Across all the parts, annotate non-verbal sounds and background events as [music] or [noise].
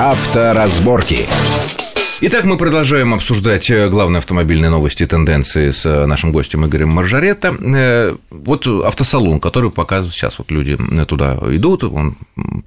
Авторазборки. Итак, мы продолжаем обсуждать э, главные автомобильные новости и тенденции с э, нашим гостем Игорем Маржаретто. Э, вот автосалон, который показывает сейчас, вот люди туда идут, он,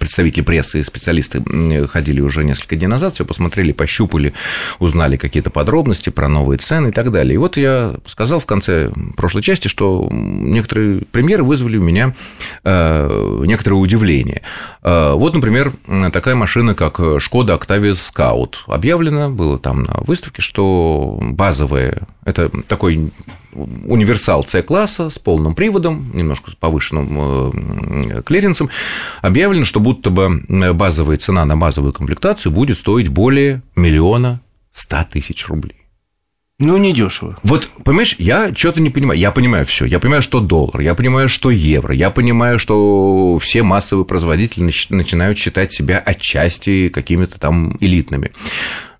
представители прессы и специалисты ходили уже несколько дней назад, все посмотрели, пощупали, узнали какие-то подробности про новые цены и так далее. И вот я сказал в конце прошлой части, что некоторые премьеры вызвали у меня некоторое удивление. Вот, например, такая машина, как Шкода Octavia Scout объявлена, было там на выставке, что базовые – это такой универсал C-класса с полным приводом, немножко с повышенным э, клиренсом, объявлено, что будто бы базовая цена на базовую комплектацию будет стоить более миллиона ста тысяч рублей. Ну, не дешево. Вот, понимаешь, я что-то не понимаю. Я понимаю все. Я понимаю, что доллар, я понимаю, что евро, я понимаю, что все массовые производители начинают считать себя отчасти какими-то там элитными.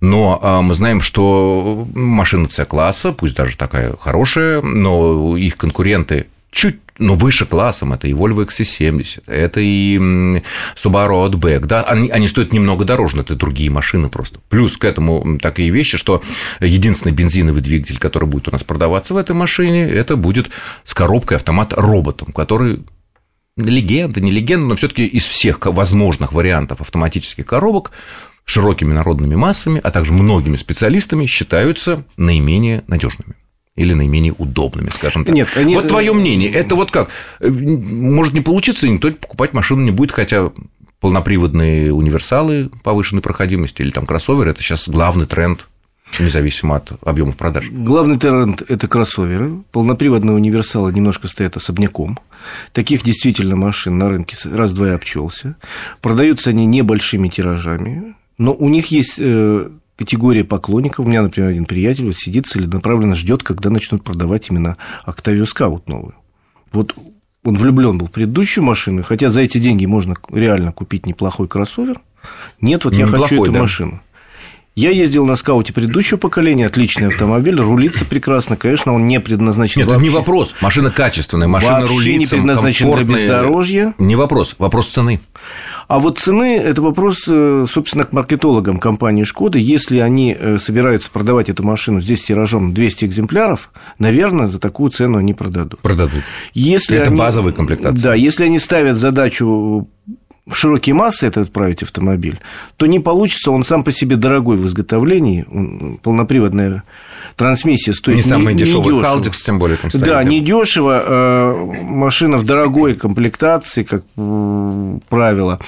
Но а, мы знаем, что машина С-класса, пусть даже такая хорошая, но их конкуренты чуть но выше классом это и Volvo XC70, это и Subaru Outback, да, они, они стоят немного дороже, но это другие машины просто. Плюс к этому такие вещи, что единственный бензиновый двигатель, который будет у нас продаваться в этой машине, это будет с коробкой автомат роботом, который легенда, не легенда, но все таки из всех возможных вариантов автоматических коробок широкими народными массами, а также многими специалистами считаются наименее надежными или наименее удобными, скажем так. Нет, они... Вот твое мнение, это вот как? Может не получиться, и никто покупать машину не будет, хотя полноприводные универсалы повышенной проходимости или там кроссоверы – это сейчас главный тренд независимо от объемов продаж. Главный тренд – это кроссоверы. Полноприводные универсалы немножко стоят особняком. Таких действительно машин на рынке раз-два и обчелся. Продаются они небольшими тиражами, но у них есть э, категория поклонников. У меня, например, один приятель вот сидит целенаправленно ждет, когда начнут продавать именно Octavia Scout новую. Вот он влюблен был в предыдущую машину, хотя за эти деньги можно реально купить неплохой кроссовер. Нет, вот я неплохой, хочу эту да? машину. Я ездил на скауте предыдущего поколения, отличный автомобиль, рулится прекрасно, конечно, он не предназначен Нет, вообще. не вопрос, машина качественная, машина вообще рулится, не предназначен для бездорожья. Не вопрос, вопрос цены. А вот цены – это вопрос, э, собственно, к маркетологам компании «Шкода». Если они э, собираются продавать эту машину здесь тиражом 200 экземпляров, наверное, за такую цену они продадут. Продадут. Если это они, базовая комплектация. Да, если они ставят задачу в широкие массы это отправить автомобиль, то не получится, он сам по себе дорогой в изготовлении, полноприводная трансмиссия стоит не, не самый дешевый. Халдикс, тем более там стоит. Да, не дешево, э, машина в дорогой комплектации, как правило,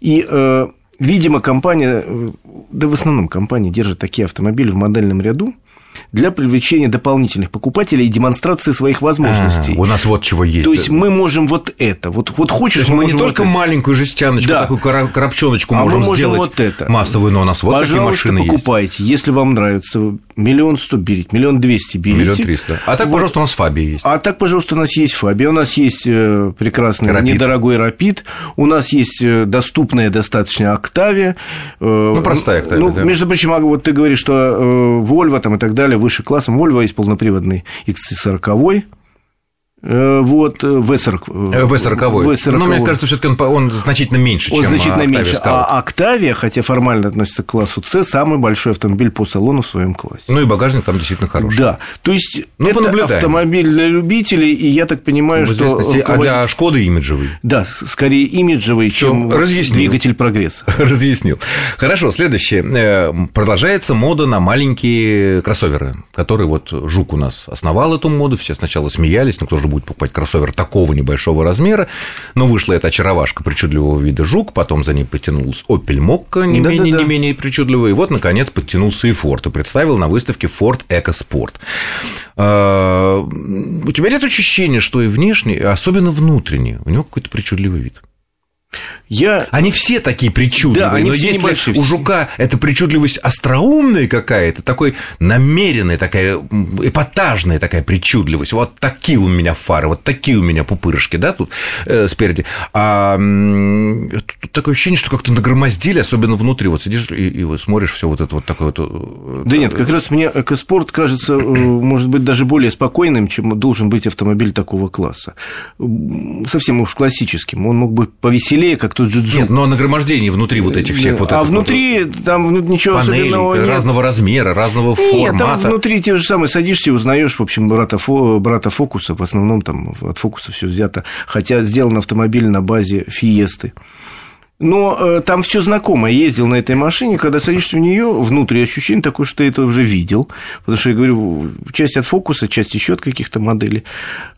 и э, Видимо, компания, э, да в основном компания держит такие автомобили в модельном ряду, для привлечения дополнительных покупателей и демонстрации своих возможностей. А, у нас вот чего есть. То есть мы можем вот это. Вот, вот хочешь, мы, мы не только вот маленькую жестяночку, да. такую коробчоночку а можем, мы можем сделать вот это. массовую, но у нас вот Пожалуйста, такие машины покупайте, есть. если вам нравится. Миллион сто берите, миллион двести берите. Миллион триста. А так, вот. пожалуйста, у нас Фабия есть. А так, пожалуйста, у нас есть Фабия, у нас есть э, прекрасный Рапид. недорогой Рапид, у нас есть э, доступная достаточно Октавия. Э, ну, простая Октавия, ну, да. Между прочим, а вот ты говоришь, что Volvo там и так далее выше классом. Volvo есть полноприводный XC40, Э, вот V40. V40. V40. Но мне кажется, все таки он, он значительно меньше, он чем значительно Octavia меньше. Scout. А Octavia, хотя формально относится к классу C, самый большой автомобиль по салону в своем классе. Ну и багажник там действительно хороший. Да. То есть ну, это автомобиль для любителей, и я так понимаю, ну, что... А для Шкоды имиджевый? Да, скорее имиджевый, чем Разъяснил. двигатель прогресса. [laughs] Разъяснил. Хорошо, следующее. Э, продолжается мода на маленькие кроссоверы, которые вот Жук у нас основал эту моду, все сначала смеялись, ну кто же будет покупать кроссовер такого небольшого размера, но вышла эта очаровашка причудливого вида жук, потом за ней потянулся Opel Mokka, не, да, менее, да, да. не менее причудливый, и вот, наконец, подтянулся и Ford, и представил на выставке Ford EcoSport. А, у тебя нет ощущения, что и внешне, особенно внутренне, у него какой-то причудливый вид? Я... Они все такие причудливые, да, они но если небольшие. у жука эта причудливость остроумная какая-то, такой намеренная, такая эпатажная такая причудливость, вот такие у меня фары, вот такие у меня пупырышки, да, тут э, спереди, а тут такое ощущение, что как-то нагромоздили, особенно внутри. Вот сидишь и, и вот смотришь все вот это вот такое вот. Э, да нет, как раз мне экоспорт кажется, может быть, даже более спокойным, чем должен быть автомобиль такого класса. Совсем уж классическим. Он мог бы повеселее, как тот Джиджу. Нет, но нагромождение внутри вот этих всех вот А внутри вот, там ничего панели, особенного нет. разного размера, разного формата. Нет, там внутри те же самые садишься и узнаешь, в общем, брата, брата Фокуса, в основном там от Фокуса все взято, хотя сделан автомобиль на базе Фиесты. Но э, там все знакомо. Я ездил на этой машине, когда садишься в нее, внутри ощущение такое, что ты это уже видел. Потому что я говорю, часть от фокуса, часть еще от каких-то моделей.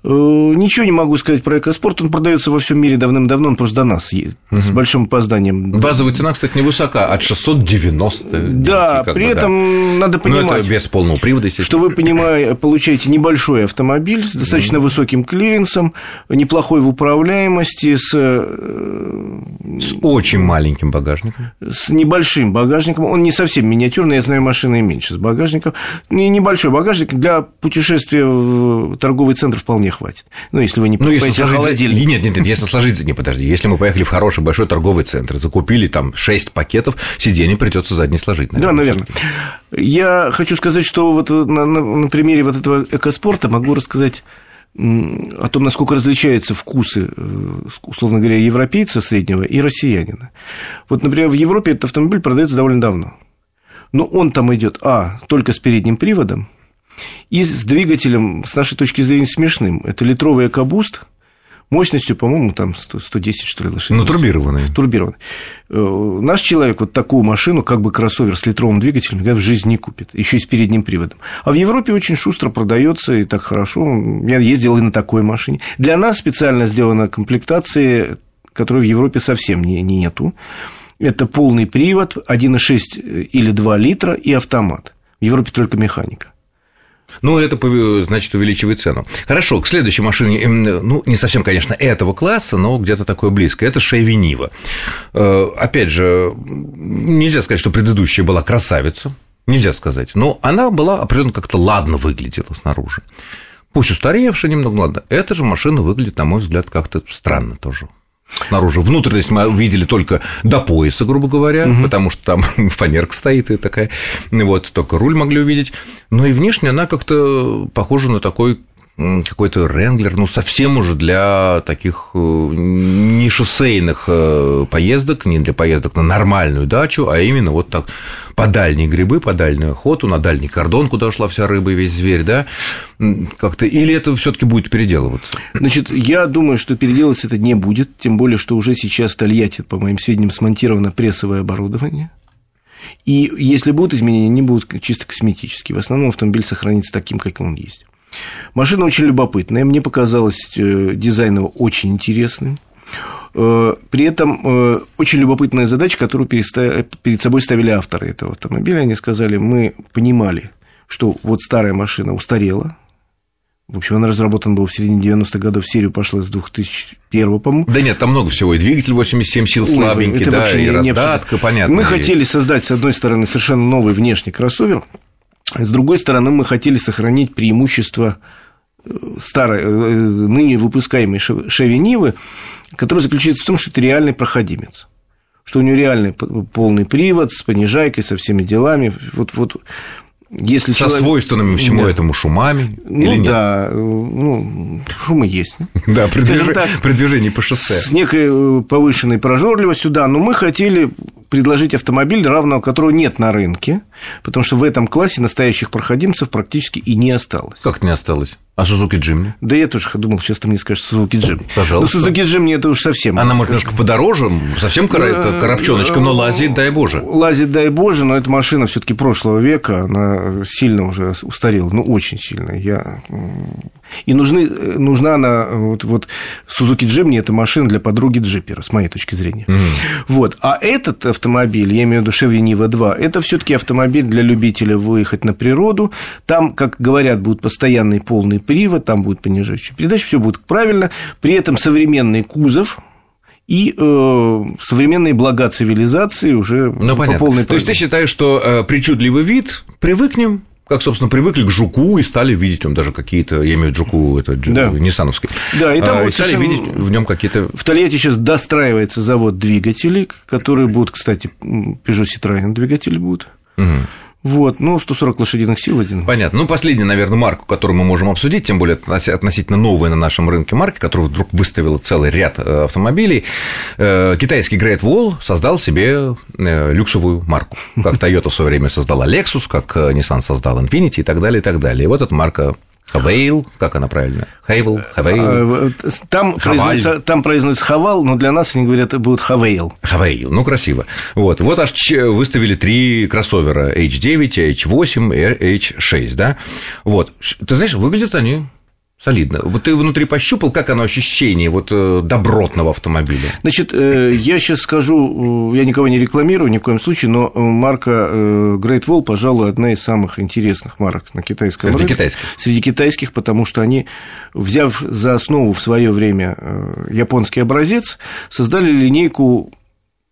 Э, ничего не могу сказать про экоспорт. Он продается во всем мире давным-давно, он просто до нас едет, угу. с большим опозданием. Базовая цена, кстати, невысока, от 690. Да, при этом да. надо понимать. Но это без полного привода, Что вы понимаете, получаете небольшой автомобиль с достаточно высоким клиренсом, неплохой в управляемости, с, э, с очень маленьким багажником. С небольшим багажником. Он не совсем миниатюрный, я знаю машины меньше с багажником. Небольшой багажник для путешествия в торговый центр вполне хватит. Ну, если вы не ну, если сложить... холодильник. Нет, нет, нет, если сложить... Не, подожди, если мы поехали в хороший большой торговый центр, закупили там 6 пакетов, сиденье придется задние сложить. Наверное, да, наверное. Я хочу сказать, что вот на, на, на примере вот этого экоспорта могу рассказать о том, насколько различаются вкусы, э, условно говоря, европейца среднего и россиянина. Вот, например, в Европе этот автомобиль продается довольно давно. Но он там идет, а, только с передним приводом, и с двигателем, с нашей точки зрения, смешным. Это литровый экобуст – мощностью, по-моему, там 110, что ли, лошадей. Ну, турбированный. Турбированный. Э, наш человек вот такую машину, как бы кроссовер с литровым двигателем, в жизни не купит, еще и с передним приводом. А в Европе очень шустро продается и так хорошо. Я ездил и на такой машине. Для нас специально сделана комплектация, которой в Европе совсем не, нету. Это полный привод, 1,6 или 2 литра и автомат. В Европе только механика. Ну, это, значит, увеличивает цену. Хорошо, к следующей машине, ну, не совсем, конечно, этого класса, но где-то такое близко. Это Niva. Э, опять же, нельзя сказать, что предыдущая была красавица, нельзя сказать, но она была определенно как-то ладно выглядела снаружи. Пусть устаревшая немного, ладно. Эта же машина выглядит, на мой взгляд, как-то странно тоже снаружи. Внутренность мы видели только до пояса, грубо говоря, угу. потому что там [laughs] фанерка стоит и такая, вот, только руль могли увидеть. Но и внешне она как-то похожа на такой какой-то ренглер, ну, совсем уже для таких э, не шоссейных э, поездок, не для поездок на нормальную дачу, а именно вот так по дальней грибы, по дальнюю охоту, на дальний кордон, куда ушла вся рыба и весь зверь, да, как-то, или это все таки будет переделываться? Значит, я думаю, что переделываться это не будет, тем более, что уже сейчас в Тольятти, по моим сведениям, смонтировано прессовое оборудование, и если будут изменения, они будут чисто косметические. В основном автомобиль сохранится таким, как он есть. Машина очень любопытная, мне показалось э, дизайн его очень интересным. Э, при этом э, очень любопытная задача, которую перед собой ставили авторы этого автомобиля. Они сказали, мы понимали, что вот старая машина устарела, в общем, она разработана была в середине 90-х годов, в серию пошла с 2001 по-моему. Да нет, там много всего, и двигатель 87 сил слабенький, Ой, да, и раздатка, понятно. Мы и... хотели создать, с одной стороны, совершенно новый внешний кроссовер, с другой стороны, мы хотели сохранить преимущество старой, э, ныне выпускаемой Шеви Нивы, которое заключается в том, что это реальный проходимец что у него реальный полный привод с понижайкой, со всеми делами. Вот, вот если Со человек... свойственными всему да. этому шумами? Ну или нет? да, ну, шумы есть. Да, [laughs] при, движ... так, при движении по шоссе. С некой э, повышенной прожорливостью, да, но мы хотели предложить автомобиль, равного которого нет на рынке, потому что в этом классе настоящих проходимцев практически и не осталось. Как не осталось? А Сузуки Джимни? Да я тоже думал, сейчас ты мне скажешь Сузуки Джимни. Пожалуйста. Но Сузуки Джимни это уж совсем. Она, может, немножко подороже, совсем коробчоночка, но лазит, дай боже. Лазит, дай боже, но эта машина все таки прошлого века, она сильно уже устарела, ну, очень сильно. Я... И нужны, нужна она, вот, вот Сузуки Джимни – это машина для подруги джипера, с моей точки зрения. Mm. Вот. А этот автомобиль, я имею в виду Chevy Niva 2, это все таки автомобиль для любителя выехать на природу. Там, как говорят, будет постоянный полный привод, там будет понижающая передача, все будет правильно. При этом современный кузов, и э, современные блага цивилизации уже ну, по понятно. полной То есть ты считаешь, что э, причудливый вид привыкнем, как, собственно, привыкли к жуку и стали видеть там даже какие-то, я имею в виду жуку, это да. Ниссановский. Да, и там а, вот стали видеть в нем какие-то. В Тольятти сейчас достраивается завод двигателей, которые будут, кстати, Peugeot Citroёn двигатели будут. Угу. Вот, ну, 140 лошадиных сил один. Понятно. Ну, последняя, наверное, марка, которую мы можем обсудить, тем более относительно новая на нашем рынке марки, которая вдруг выставила целый ряд э, автомобилей. Э, китайский Great Wall создал себе э, люксовую марку. Как Toyota в свое время создала Lexus, как Nissan создал Infiniti и так далее, и так далее. И вот эта марка Хавейл, как она правильно? Хейвел, Хавейл. А, там произносится, там произносится Хавал, но для нас они говорят, это будет Хавейл. Хавейл, ну красиво. Вот, вот аж выставили три кроссовера H9, H8 и H6, да? Вот, ты знаешь, выглядят они Солидно. Вот ты внутри пощупал, как оно ощущение вот э, добротного автомобиля? Значит, э, я сейчас скажу, э, я никого не рекламирую ни в коем случае, но марка Great Wall, пожалуй, одна из самых интересных марок на китайском Среди рынке. китайских? Среди китайских, потому что они, взяв за основу в свое время японский образец, создали линейку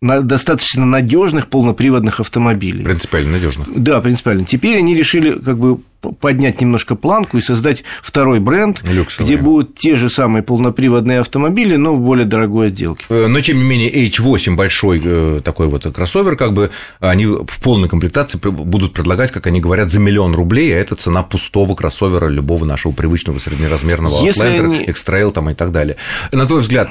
достаточно надежных полноприводных автомобилей. Принципиально надежных. Да, принципиально. Теперь они решили как бы поднять немножко планку и создать второй бренд, Люксовый. где будут те же самые полноприводные автомобили, но в более дорогой отделке. Э, но, тем не менее, H8 большой э, такой вот кроссовер, как бы они в полной комплектации будут предлагать, как они говорят, за миллион рублей, а это цена пустого кроссовера любого нашего привычного среднеразмерного Outlander, они... X-Trail там и так далее. На твой взгляд,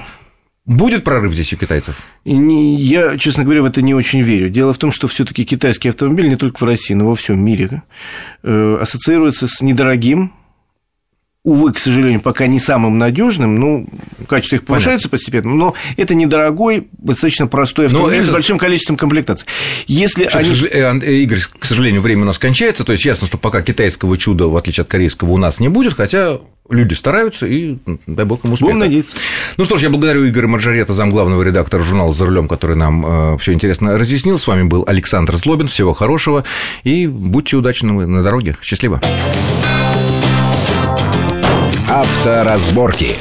Будет прорыв здесь у китайцев? Я, честно говоря, в это не очень верю. Дело в том, что все таки китайский автомобиль не только в России, но во всем мире э, ассоциируется с недорогим, увы, к сожалению, пока не самым надежным, ну, качество их повышается Понятно. постепенно, но это недорогой, достаточно простой автомобиль это... с большим количеством комплектаций. Если что, они... Э, э, Игорь, к сожалению, время у нас кончается, то есть ясно, что пока китайского чуда, в отличие от корейского, у нас не будет, хотя люди стараются, и дай бог им успеха. Будем надеяться. Ну что ж, я благодарю Игоря Маржарета, замглавного редактора журнала «За рулем», который нам э, все интересно разъяснил. С вами был Александр Злобин. Всего хорошего и будьте удачны на дороге. Счастливо. Авторазборки.